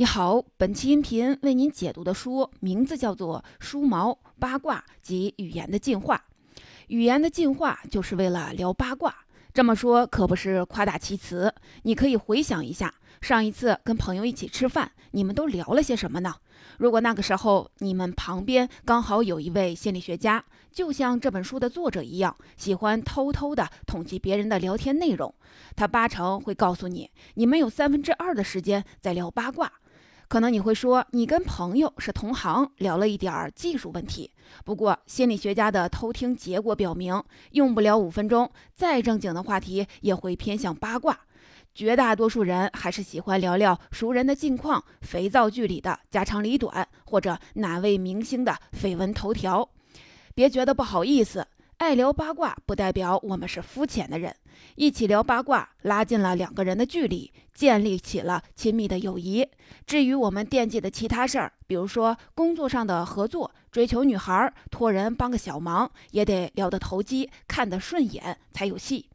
你好，本期音频为您解读的书名字叫做《梳毛八卦及语言的进化》。语言的进化就是为了聊八卦，这么说可不是夸大其词。你可以回想一下，上一次跟朋友一起吃饭，你们都聊了些什么呢？如果那个时候你们旁边刚好有一位心理学家，就像这本书的作者一样，喜欢偷偷的统计别人的聊天内容，他八成会告诉你，你们有三分之二的时间在聊八卦。可能你会说，你跟朋友是同行，聊了一点儿技术问题。不过，心理学家的偷听结果表明，用不了五分钟，再正经的话题也会偏向八卦。绝大多数人还是喜欢聊聊熟人的近况、肥皂剧里的家长里短，或者哪位明星的绯闻头条。别觉得不好意思。爱聊八卦不代表我们是肤浅的人，一起聊八卦拉近了两个人的距离，建立起了亲密的友谊。至于我们惦记的其他事儿，比如说工作上的合作、追求女孩、托人帮个小忙，也得聊得投机、看得顺眼才有戏。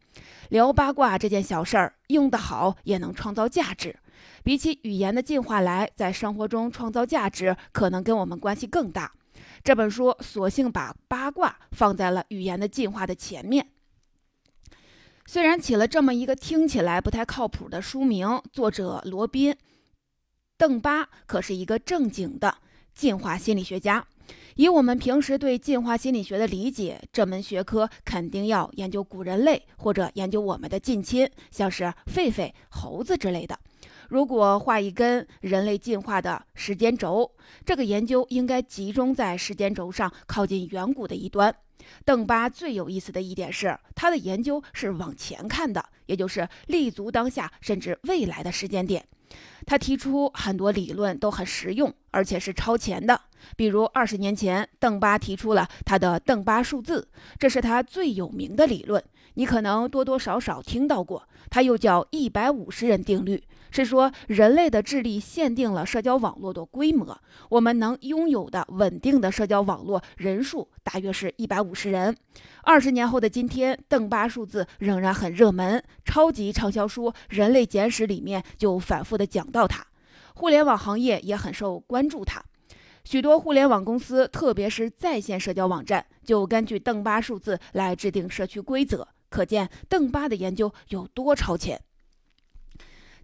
聊八卦这件小事儿，用得好也能创造价值。比起语言的进化来，在生活中创造价值，可能跟我们关系更大。这本书索性把八卦放在了语言的进化的前面。虽然起了这么一个听起来不太靠谱的书名，作者罗宾·邓巴可是一个正经的进化心理学家。以我们平时对进化心理学的理解，这门学科肯定要研究古人类，或者研究我们的近亲，像是狒狒、猴子之类的。如果画一根人类进化的时间轴，这个研究应该集中在时间轴上靠近远古的一端。邓巴最有意思的一点是，他的研究是往前看的，也就是立足当下甚至未来的时间点。他提出很多理论都很实用，而且是超前的。比如二十年前，邓巴提出了他的邓巴数字，这是他最有名的理论，你可能多多少少听到过。它又叫一百五十人定律。是说，人类的智力限定了社交网络的规模。我们能拥有的稳定的社交网络人数大约是一百五十人。二十年后的今天，邓巴数字仍然很热门，超级畅销书《人类简史》里面就反复的讲到它。互联网行业也很受关注，它许多互联网公司，特别是在线社交网站，就根据邓巴数字来制定社区规则。可见邓巴的研究有多超前。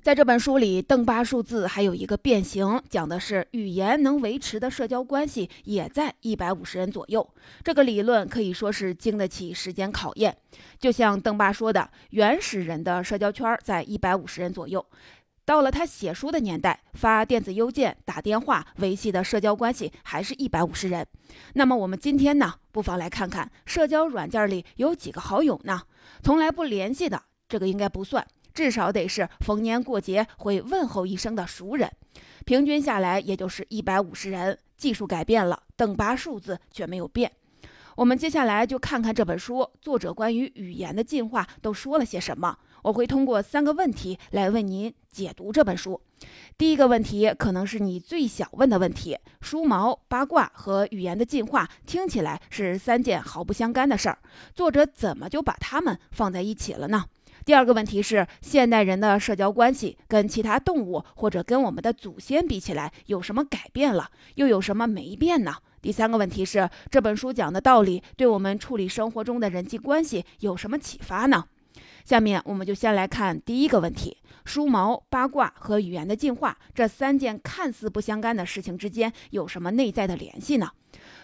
在这本书里，邓巴数字还有一个变形，讲的是语言能维持的社交关系也在一百五十人左右。这个理论可以说是经得起时间考验。就像邓巴说的，原始人的社交圈在一百五十人左右。到了他写书的年代，发电子邮件、打电话维系的社交关系还是一百五十人。那么我们今天呢？不妨来看看社交软件里有几个好友呢？从来不联系的，这个应该不算。至少得是逢年过节会问候一声的熟人，平均下来也就是一百五十人。技术改变了，等拔数字却没有变。我们接下来就看看这本书作者关于语言的进化都说了些什么。我会通过三个问题来为您解读这本书。第一个问题可能是你最想问的问题：梳毛、八卦和语言的进化听起来是三件毫不相干的事儿，作者怎么就把它们放在一起了呢？第二个问题是，现代人的社交关系跟其他动物或者跟我们的祖先比起来，有什么改变了，又有什么没变呢？第三个问题是，这本书讲的道理对我们处理生活中的人际关系有什么启发呢？下面我们就先来看第一个问题：梳毛、八卦和语言的进化这三件看似不相干的事情之间有什么内在的联系呢？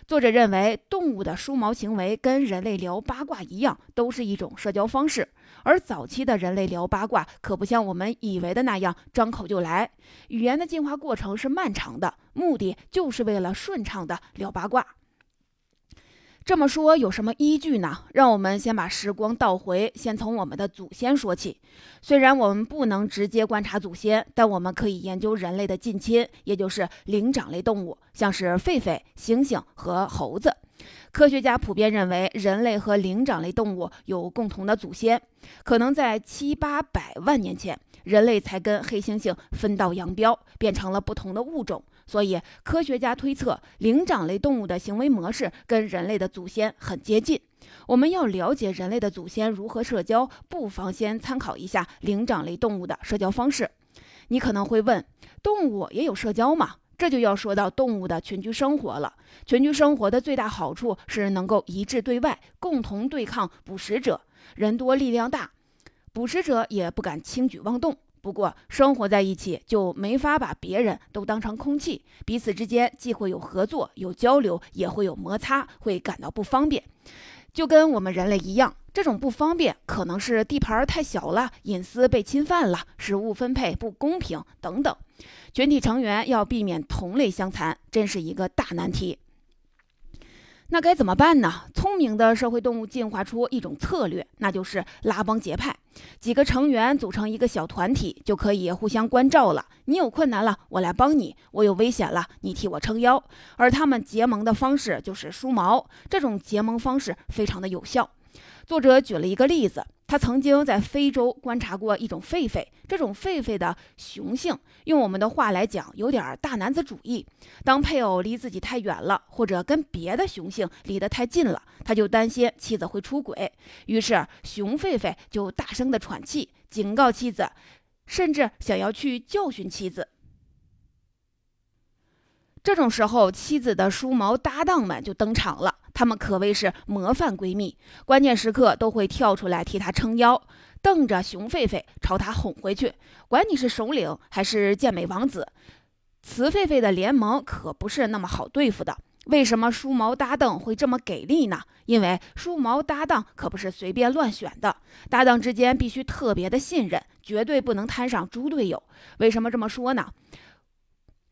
作者认为，动物的梳毛行为跟人类聊八卦一样，都是一种社交方式。而早期的人类聊八卦，可不像我们以为的那样张口就来。语言的进化过程是漫长的，目的就是为了顺畅的聊八卦。这么说有什么依据呢？让我们先把时光倒回，先从我们的祖先说起。虽然我们不能直接观察祖先，但我们可以研究人类的近亲，也就是灵长类动物，像是狒狒、猩猩和猴子。科学家普遍认为，人类和灵长类动物有共同的祖先，可能在七八百万年前，人类才跟黑猩猩分道扬镳，变成了不同的物种。所以，科学家推测，灵长类动物的行为模式跟人类的祖先很接近。我们要了解人类的祖先如何社交，不妨先参考一下灵长类动物的社交方式。你可能会问，动物也有社交吗？这就要说到动物的群居生活了。群居生活的最大好处是能够一致对外，共同对抗捕食者。人多力量大，捕食者也不敢轻举妄动。不过，生活在一起就没法把别人都当成空气，彼此之间既会有合作、有交流，也会有摩擦，会感到不方便。就跟我们人类一样，这种不方便可能是地盘太小了，隐私被侵犯了，食物分配不公平等等。群体成员要避免同类相残，真是一个大难题。那该怎么办呢？聪明的社会动物进化出一种策略，那就是拉帮结派，几个成员组成一个小团体，就可以互相关照了。你有困难了，我来帮你；我有危险了，你替我撑腰。而他们结盟的方式就是梳毛，这种结盟方式非常的有效。作者举了一个例子。他曾经在非洲观察过一种狒狒，这种狒狒的雄性，用我们的话来讲，有点大男子主义。当配偶离自己太远了，或者跟别的雄性离得太近了，他就担心妻子会出轨，于是雄狒狒就大声的喘气，警告妻子，甚至想要去教训妻子。这种时候，妻子的梳毛搭档们就登场了。她们可谓是模范闺蜜，关键时刻都会跳出来替她撑腰，瞪着熊狒狒朝她哄回去。管你是首领还是健美王子，雌狒狒的联盟可不是那么好对付的。为什么梳毛搭档会这么给力呢？因为梳毛搭档可不是随便乱选的，搭档之间必须特别的信任，绝对不能摊上猪队友。为什么这么说呢？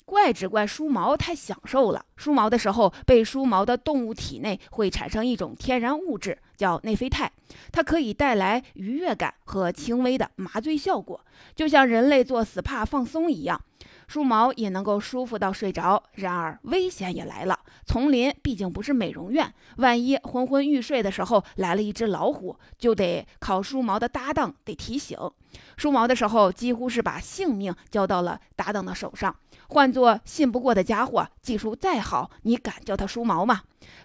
怪只怪梳毛太享受了。梳毛的时候，被梳毛的动物体内会产生一种天然物质，叫内啡肽，它可以带来愉悦感和轻微的麻醉效果，就像人类做 SPA 放松一样。梳毛也能够舒服到睡着。然而危险也来了，丛林毕竟不是美容院，万一昏昏欲睡的时候来了一只老虎，就得靠梳毛的搭档得提醒。梳毛的时候，几乎是把性命交到了搭档的手上。换做信不过的家伙，技术再好，你敢叫他梳毛吗？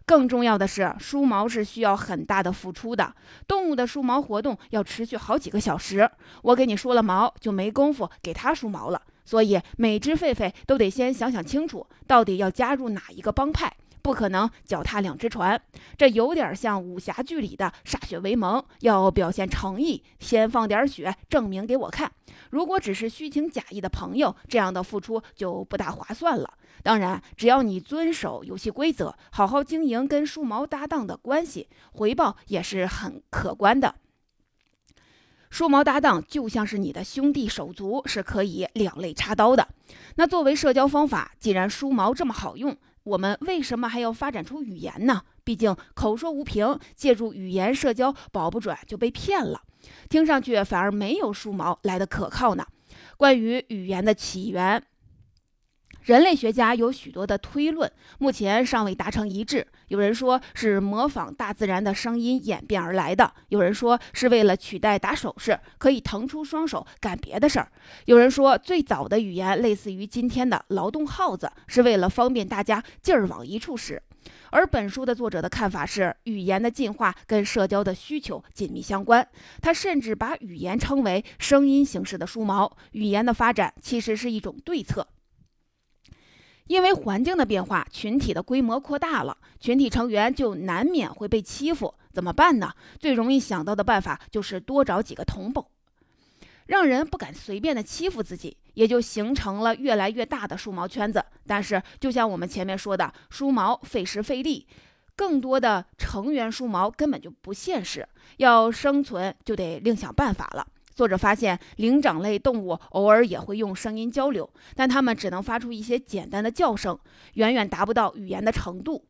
更重要的是，梳毛是需要很大的付出的。动物的梳毛活动要持续好几个小时，我给你梳了毛，就没工夫给它梳毛了。所以，每只狒狒都得先想想清楚，到底要加入哪一个帮派。不可能脚踏两只船，这有点像武侠剧里的歃血为盟，要表现诚意，先放点血证明给我看。如果只是虚情假意的朋友，这样的付出就不大划算了。当然，只要你遵守游戏规则，好好经营跟梳毛搭档的关系，回报也是很可观的。梳毛搭档就像是你的兄弟手足，是可以两肋插刀的。那作为社交方法，既然梳毛这么好用，我们为什么还要发展出语言呢？毕竟口说无凭，借助语言社交，保不准就被骗了。听上去反而没有梳毛来的可靠呢。关于语言的起源。人类学家有许多的推论，目前尚未达成一致。有人说是模仿大自然的声音演变而来的，有人说是为了取代打手势，可以腾出双手干别的事儿。有人说最早的语言类似于今天的劳动号子，是为了方便大家劲儿往一处使。而本书的作者的看法是，语言的进化跟社交的需求紧密相关。他甚至把语言称为声音形式的梳毛。语言的发展其实是一种对策。因为环境的变化，群体的规模扩大了，群体成员就难免会被欺负。怎么办呢？最容易想到的办法就是多找几个同伴，让人不敢随便的欺负自己，也就形成了越来越大的梳毛圈子。但是，就像我们前面说的，梳毛费时费力，更多的成员梳毛根本就不现实，要生存就得另想办法了。作者发现，灵长类动物偶尔也会用声音交流，但它们只能发出一些简单的叫声，远远达不到语言的程度。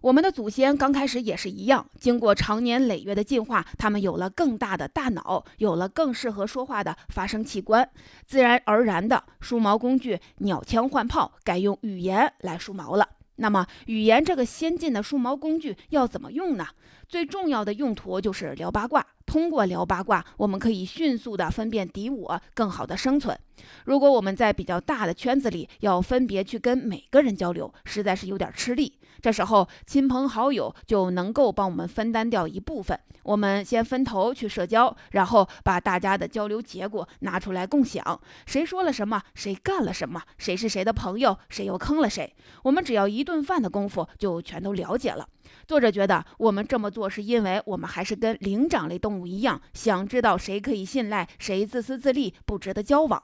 我们的祖先刚开始也是一样，经过长年累月的进化，他们有了更大的大脑，有了更适合说话的发声器官，自然而然的梳毛工具鸟枪换炮，改用语言来梳毛了。那么，语言这个先进的梳毛工具要怎么用呢？最重要的用途就是聊八卦。通过聊八卦，我们可以迅速的分辨敌我，更好的生存。如果我们在比较大的圈子里，要分别去跟每个人交流，实在是有点吃力。这时候，亲朋好友就能够帮我们分担掉一部分。我们先分头去社交，然后把大家的交流结果拿出来共享。谁说了什么，谁干了什么，谁是谁的朋友，谁又坑了谁，我们只要一顿饭的功夫就全都了解了。作者觉得我们这么做是因为我们还是跟灵长类动物一样，想知道谁可以信赖，谁自私自利，不值得交往。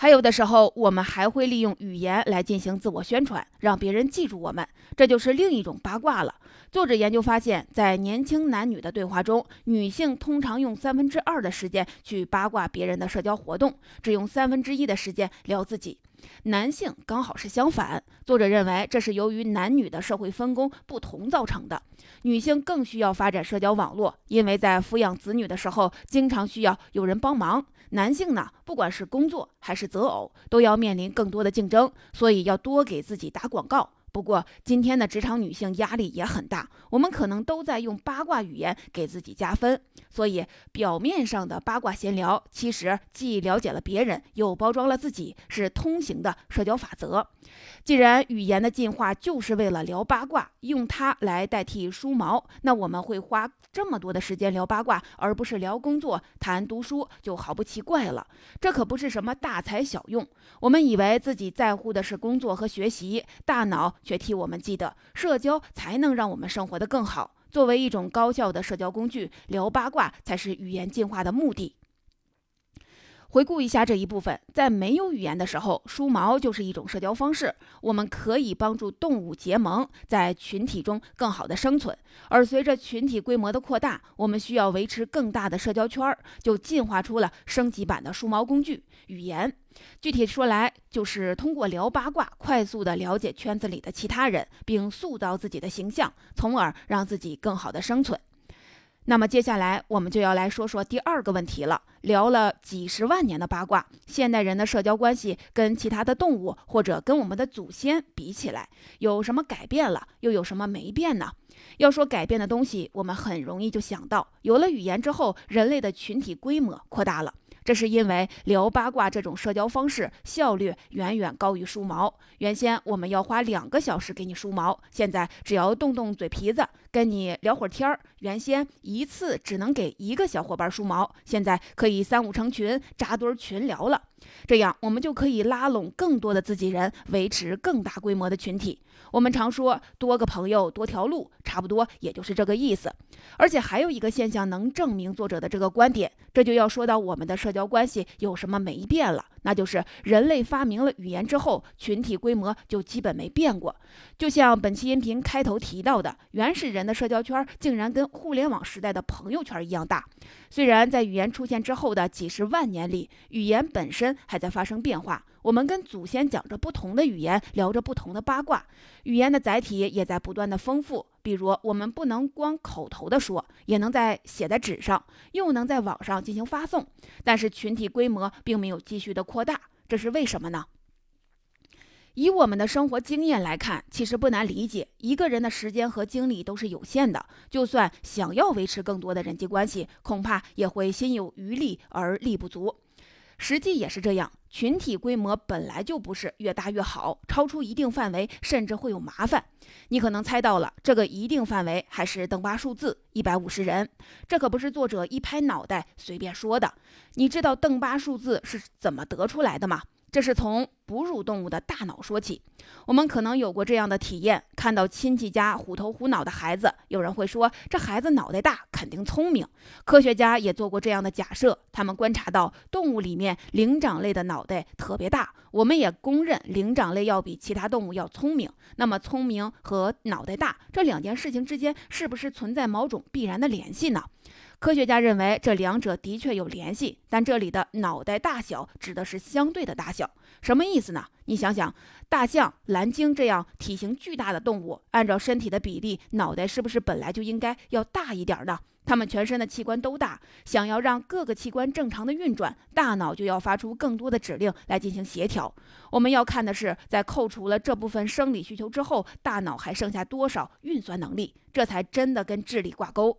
还有的时候，我们还会利用语言来进行自我宣传，让别人记住我们，这就是另一种八卦了。作者研究发现，在年轻男女的对话中，女性通常用三分之二的时间去八卦别人的社交活动，只用三分之一的时间聊自己。男性刚好是相反。作者认为，这是由于男女的社会分工不同造成的。女性更需要发展社交网络，因为在抚养子女的时候，经常需要有人帮忙。男性呢，不管是工作还是择偶，都要面临更多的竞争，所以要多给自己打广告。不过，今天的职场女性压力也很大，我们可能都在用八卦语言给自己加分。所以，表面上的八卦闲聊，其实既了解了别人，又包装了自己，是通行的社交法则。既然语言的进化就是为了聊八卦，用它来代替梳毛，那我们会花这么多的时间聊八卦，而不是聊工作、谈读书，就毫不奇怪了。这可不是什么大材小用。我们以为自己在乎的是工作和学习，大脑。却替我们记得，社交才能让我们生活得更好。作为一种高效的社交工具，聊八卦才是语言进化的目的。回顾一下这一部分，在没有语言的时候，梳毛就是一种社交方式。我们可以帮助动物结盟，在群体中更好的生存。而随着群体规模的扩大，我们需要维持更大的社交圈儿，就进化出了升级版的梳毛工具——语言。具体说来，就是通过聊八卦，快速的了解圈子里的其他人，并塑造自己的形象，从而让自己更好的生存。那么接下来我们就要来说说第二个问题了。聊了几十万年的八卦，现代人的社交关系跟其他的动物或者跟我们的祖先比起来，有什么改变了，又有什么没变呢？要说改变的东西，我们很容易就想到，有了语言之后，人类的群体规模扩大了。这是因为聊八卦这种社交方式效率远远高于梳毛。原先我们要花两个小时给你梳毛，现在只要动动嘴皮子跟你聊会儿天儿。原先一次只能给一个小伙伴梳毛，现在可以三五成群扎堆群聊了。这样我们就可以拉拢更多的自己人，维持更大规模的群体。我们常说多个朋友多条路，差不多也就是这个意思。而且还有一个现象能证明作者的这个观点，这就要说到我们的社交关系有什么没变了。那就是人类发明了语言之后，群体规模就基本没变过。就像本期音频开头提到的，原始人的社交圈竟然跟互联网时代的朋友圈一样大。虽然在语言出现之后的几十万年里，语言本身还在发生变化。我们跟祖先讲着不同的语言，聊着不同的八卦，语言的载体也在不断的丰富。比如，我们不能光口头的说，也能在写在纸上，又能在网上进行发送。但是群体规模并没有继续的扩大，这是为什么呢？以我们的生活经验来看，其实不难理解，一个人的时间和精力都是有限的，就算想要维持更多的人际关系，恐怕也会心有余力而力不足。实际也是这样，群体规模本来就不是越大越好，超出一定范围甚至会有麻烦。你可能猜到了，这个一定范围还是邓巴数字一百五十人，这可不是作者一拍脑袋随便说的。你知道邓巴数字是怎么得出来的吗？这是从哺乳动物的大脑说起。我们可能有过这样的体验：看到亲戚家虎头虎脑的孩子，有人会说这孩子脑袋大，肯定聪明。科学家也做过这样的假设，他们观察到动物里面灵长类的脑袋特别大。我们也公认灵长类要比其他动物要聪明。那么，聪明和脑袋大这两件事情之间，是不是存在某种必然的联系呢？科学家认为这两者的确有联系，但这里的脑袋大小指的是相对的大小，什么意思呢？你想想，大象、蓝鲸这样体型巨大的动物，按照身体的比例，脑袋是不是本来就应该要大一点呢？它们全身的器官都大，想要让各个器官正常的运转，大脑就要发出更多的指令来进行协调。我们要看的是，在扣除了这部分生理需求之后，大脑还剩下多少运算能力，这才真的跟智力挂钩。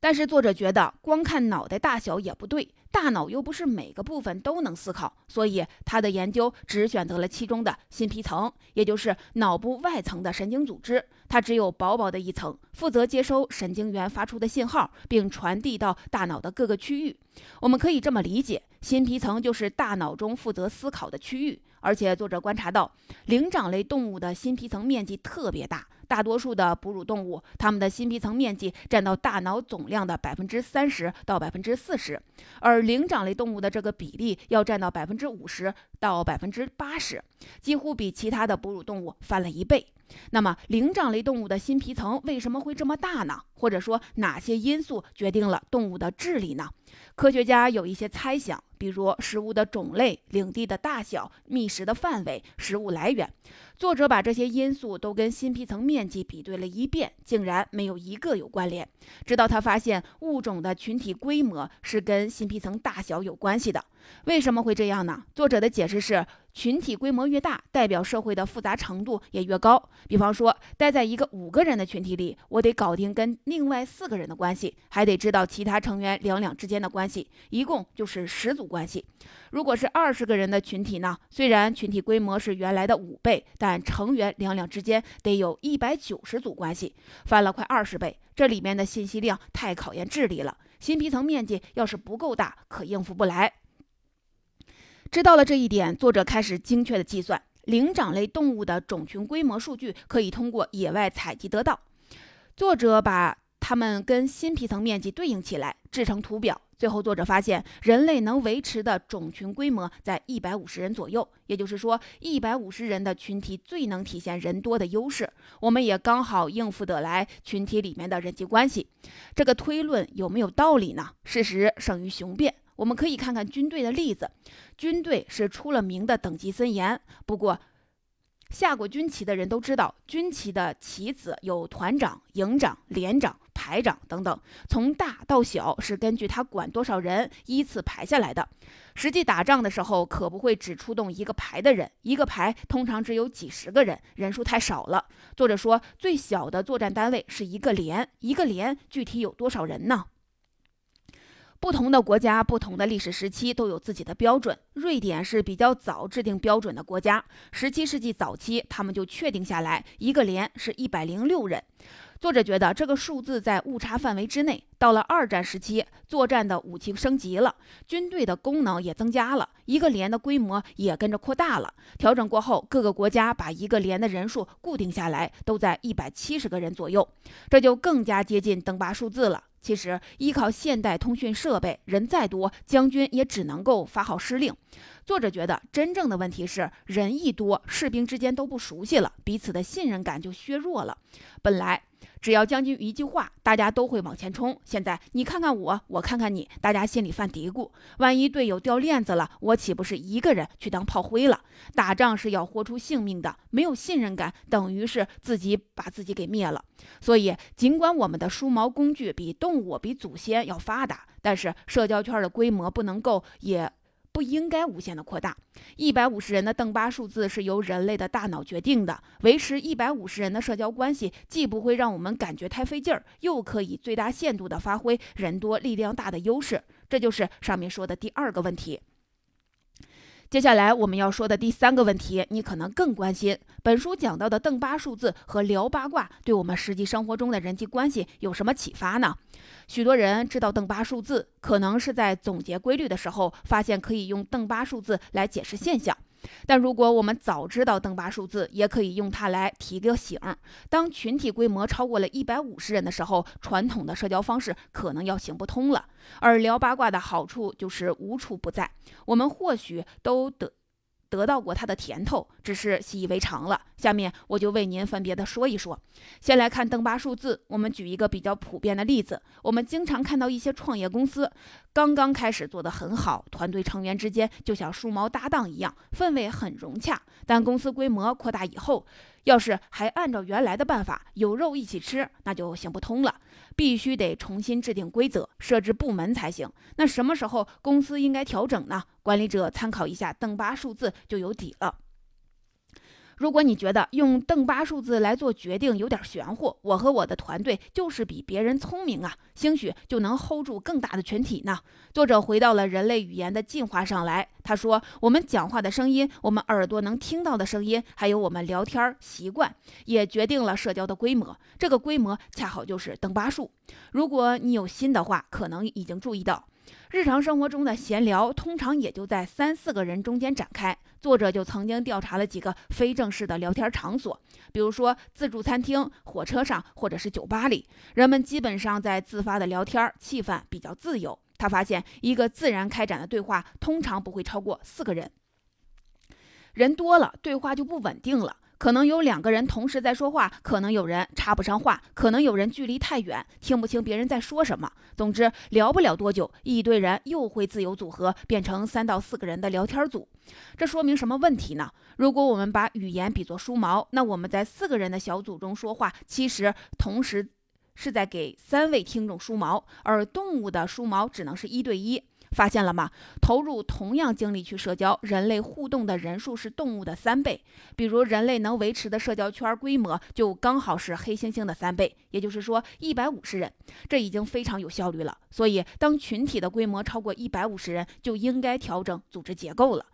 但是作者觉得光看脑袋大小也不对，大脑又不是每个部分都能思考，所以他的研究只选择了其中的新皮层，也就是脑部外层的神经组织。它只有薄薄的一层，负责接收神经元发出的信号，并传递到大脑的各个区域。我们可以这么理解，新皮层就是大脑中负责思考的区域。而且作者观察到，灵长类动物的新皮层面积特别大。大多数的哺乳动物，它们的新皮层面积占到大脑总量的百分之三十到百分之四十，而灵长类动物的这个比例要占到百分之五十到百分之八十，几乎比其他的哺乳动物翻了一倍。那么，灵长类动物的新皮层为什么会这么大呢？或者说，哪些因素决定了动物的智力呢？科学家有一些猜想。比如食物的种类、领地的大小、觅食的范围、食物来源，作者把这些因素都跟新皮层面积比对了一遍，竟然没有一个有关联。直到他发现物种的群体规模是跟新皮层大小有关系的。为什么会这样呢？作者的解释是。群体规模越大，代表社会的复杂程度也越高。比方说，待在一个五个人的群体里，我得搞定跟另外四个人的关系，还得知道其他成员两两之间的关系，一共就是十组关系。如果是二十个人的群体呢？虽然群体规模是原来的五倍，但成员两两之间得有一百九十组关系，翻了快二十倍。这里面的信息量太考验智力了。新皮层面积要是不够大，可应付不来。知道了这一点，作者开始精确的计算灵长类动物的种群规模数据，可以通过野外采集得到。作者把它们跟新皮层面积对应起来，制成图表。最后，作者发现人类能维持的种群规模在一百五十人左右，也就是说，一百五十人的群体最能体现人多的优势。我们也刚好应付得来群体里面的人际关系。这个推论有没有道理呢？事实胜于雄辩。我们可以看看军队的例子，军队是出了名的等级森严。不过，下过军旗的人都知道，军旗的旗子有团长、营长、连长、排长等等，从大到小是根据他管多少人依次排下来的。实际打仗的时候，可不会只出动一个排的人，一个排通常只有几十个人，人数太少了。作者说，最小的作战单位是一个连，一个连具体有多少人呢？不同的国家、不同的历史时期都有自己的标准。瑞典是比较早制定标准的国家，十七世纪早期他们就确定下来，一个连是一百零六人。作者觉得这个数字在误差范围之内。到了二战时期，作战的武器升级了，军队的功能也增加了，一个连的规模也跟着扩大了。调整过后，各个国家把一个连的人数固定下来，都在一百七十个人左右，这就更加接近登巴数字了。其实，依靠现代通讯设备，人再多，将军也只能够发号施令。作者觉得，真正的问题是人一多，士兵之间都不熟悉了，彼此的信任感就削弱了。本来。只要将军一句话，大家都会往前冲。现在你看看我，我看看你，大家心里犯嘀咕：万一队友掉链子了，我岂不是一个人去当炮灰了？打仗是要豁出性命的，没有信任感，等于是自己把自己给灭了。所以，尽管我们的梳毛工具比动物、比祖先要发达，但是社交圈的规模不能够也。不应该无限的扩大。一百五十人的邓巴数字是由人类的大脑决定的。维持一百五十人的社交关系，既不会让我们感觉太费劲儿，又可以最大限度的发挥人多力量大的优势。这就是上面说的第二个问题。接下来我们要说的第三个问题，你可能更关心。本书讲到的邓巴数字和聊八卦，对我们实际生活中的人际关系有什么启发呢？许多人知道邓巴数字，可能是在总结规律的时候，发现可以用邓巴数字来解释现象。但如果我们早知道邓巴数字，也可以用它来提个醒：当群体规模超过了一百五十人的时候，传统的社交方式可能要行不通了。而聊八卦的好处就是无处不在，我们或许都得。得到过它的甜头，只是习以为常了。下面我就为您分别的说一说。先来看邓巴数字，我们举一个比较普遍的例子。我们经常看到一些创业公司刚刚开始做得很好，团队成员之间就像梳毛搭档一样，氛围很融洽。但公司规模扩大以后，要是还按照原来的办法有肉一起吃，那就行不通了，必须得重新制定规则，设置部门才行。那什么时候公司应该调整呢？管理者参考一下邓巴数字就有底了。如果你觉得用邓巴数字来做决定有点玄乎，我和我的团队就是比别人聪明啊，兴许就能 hold 住更大的群体呢。作者回到了人类语言的进化上来，他说：“我们讲话的声音，我们耳朵能听到的声音，还有我们聊天习惯，也决定了社交的规模。这个规模恰好就是邓巴数。如果你有心的话，可能已经注意到。”日常生活中的闲聊通常也就在三四个人中间展开。作者就曾经调查了几个非正式的聊天场所，比如说自助餐厅、火车上或者是酒吧里，人们基本上在自发的聊天，气氛比较自由。他发现，一个自然开展的对话通常不会超过四个人，人多了，对话就不稳定了。可能有两个人同时在说话，可能有人插不上话，可能有人距离太远听不清别人在说什么。总之，聊不了多久，一堆人又会自由组合，变成三到四个人的聊天组。这说明什么问题呢？如果我们把语言比作梳毛，那我们在四个人的小组中说话，其实同时是在给三位听众梳毛，而动物的梳毛只能是一对一。发现了吗？投入同样精力去社交，人类互动的人数是动物的三倍。比如，人类能维持的社交圈规模就刚好是黑猩猩的三倍，也就是说一百五十人，这已经非常有效率了。所以，当群体的规模超过一百五十人，就应该调整组织结构了。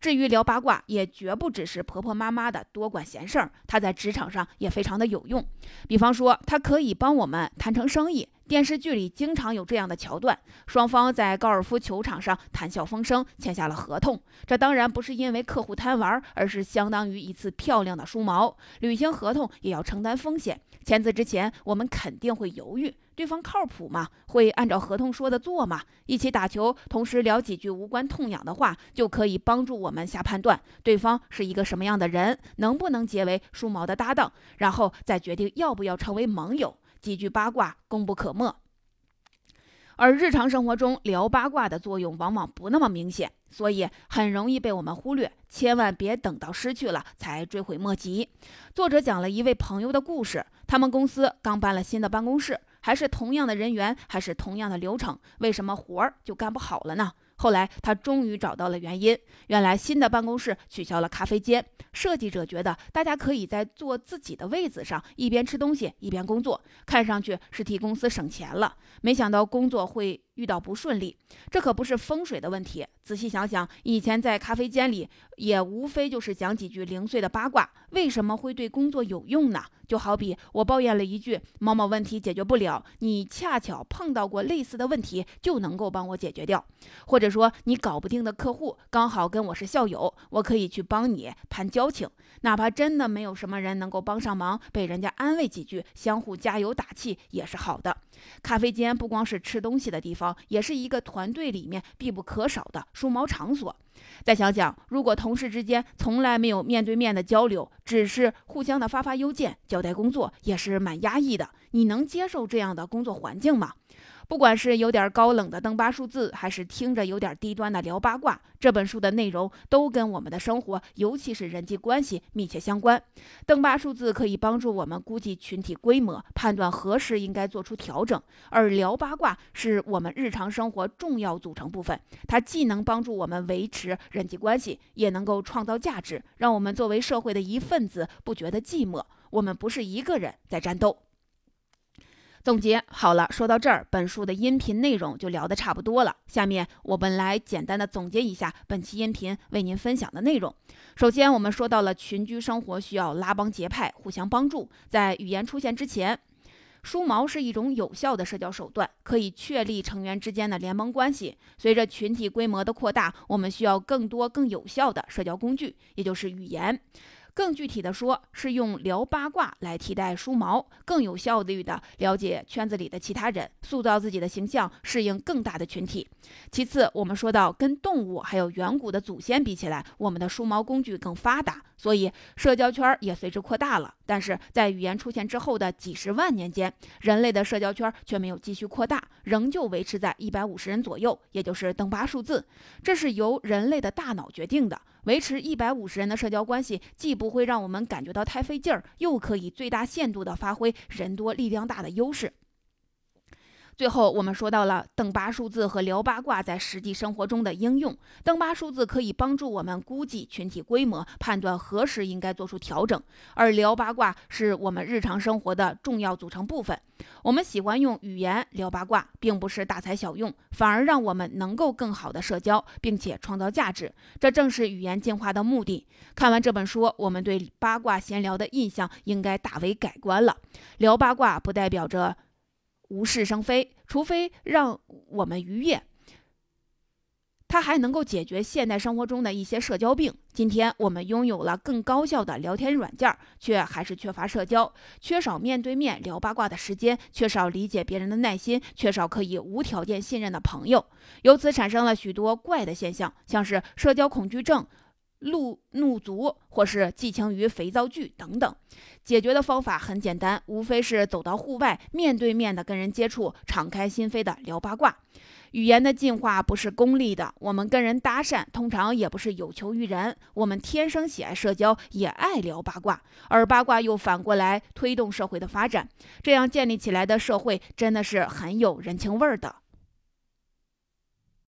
至于聊八卦，也绝不只是婆婆妈妈的多管闲事儿，它在职场上也非常的有用。比方说，它可以帮我们谈成生意。电视剧里经常有这样的桥段：双方在高尔夫球场上谈笑风生，签下了合同。这当然不是因为客户贪玩，而是相当于一次漂亮的梳毛。履行合同也要承担风险，签字之前我们肯定会犹豫。对方靠谱吗？会按照合同说的做吗？一起打球，同时聊几句无关痛痒的话，就可以帮助我们下判断对方是一个什么样的人，能不能结为梳毛的搭档，然后再决定要不要成为盟友。几句八卦功不可没。而日常生活中聊八卦的作用往往不那么明显，所以很容易被我们忽略。千万别等到失去了才追悔莫及。作者讲了一位朋友的故事，他们公司刚搬了新的办公室。还是同样的人员，还是同样的流程，为什么活儿就干不好了呢？后来他终于找到了原因，原来新的办公室取消了咖啡间，设计者觉得大家可以在坐自己的位子上一边吃东西一边工作，看上去是替公司省钱了。没想到工作会。遇到不顺利，这可不是风水的问题。仔细想想，以前在咖啡间里，也无非就是讲几句零碎的八卦，为什么会对工作有用呢？就好比我抱怨了一句某某问题解决不了，你恰巧碰到过类似的问题，就能够帮我解决掉；或者说你搞不定的客户，刚好跟我是校友，我可以去帮你攀交情。哪怕真的没有什么人能够帮上忙，被人家安慰几句，相互加油打气也是好的。咖啡间不光是吃东西的地方，也是一个团队里面必不可少的梳毛场所。再想想，如果同事之间从来没有面对面的交流，只是互相的发发邮件、交代工作，也是蛮压抑的。你能接受这样的工作环境吗？不管是有点高冷的登巴数字，还是听着有点低端的聊八卦，这本书的内容都跟我们的生活，尤其是人际关系密切相关。登巴数字可以帮助我们估计群体规模，判断何时应该做出调整；而聊八卦是我们日常生活重要组成部分，它既能帮助我们维持人际关系，也能够创造价值，让我们作为社会的一份子不觉得寂寞。我们不是一个人在战斗。总结好了，说到这儿，本书的音频内容就聊得差不多了。下面我们来简单的总结一下本期音频为您分享的内容。首先，我们说到了群居生活需要拉帮结派，互相帮助。在语言出现之前，梳毛是一种有效的社交手段，可以确立成员之间的联盟关系。随着群体规模的扩大，我们需要更多更有效的社交工具，也就是语言。更具体的说，是用聊八卦来替代梳毛，更有效率的了解圈子里的其他人，塑造自己的形象，适应更大的群体。其次，我们说到跟动物还有远古的祖先比起来，我们的梳毛工具更发达，所以社交圈也随之扩大了。但是在语言出现之后的几十万年间，人类的社交圈却没有继续扩大，仍旧维持在一百五十人左右，也就是邓巴数字。这是由人类的大脑决定的。维持一百五十人的社交关系，既不会让我们感觉到太费劲儿，又可以最大限度地发挥人多力量大的优势。最后，我们说到了邓巴数字和聊八卦在实际生活中的应用。邓巴数字可以帮助我们估计群体规模，判断何时应该做出调整；而聊八卦是我们日常生活的重要组成部分。我们喜欢用语言聊八卦，并不是大材小用，反而让我们能够更好的社交，并且创造价值。这正是语言进化的目的。看完这本书，我们对八卦闲聊的印象应该大为改观了。聊八卦不代表着。无事生非，除非让我们愉悦，它还能够解决现代生活中的一些社交病。今天我们拥有了更高效的聊天软件，却还是缺乏社交，缺少面对面聊八卦的时间，缺少理解别人的耐心，缺少可以无条件信任的朋友，由此产生了许多怪的现象，像是社交恐惧症。路怒族，或是寄情于肥皂剧等等，解决的方法很简单，无非是走到户外，面对面的跟人接触，敞开心扉的聊八卦。语言的进化不是功利的，我们跟人搭讪，通常也不是有求于人，我们天生喜爱社交，也爱聊八卦，而八卦又反过来推动社会的发展，这样建立起来的社会真的是很有人情味儿的。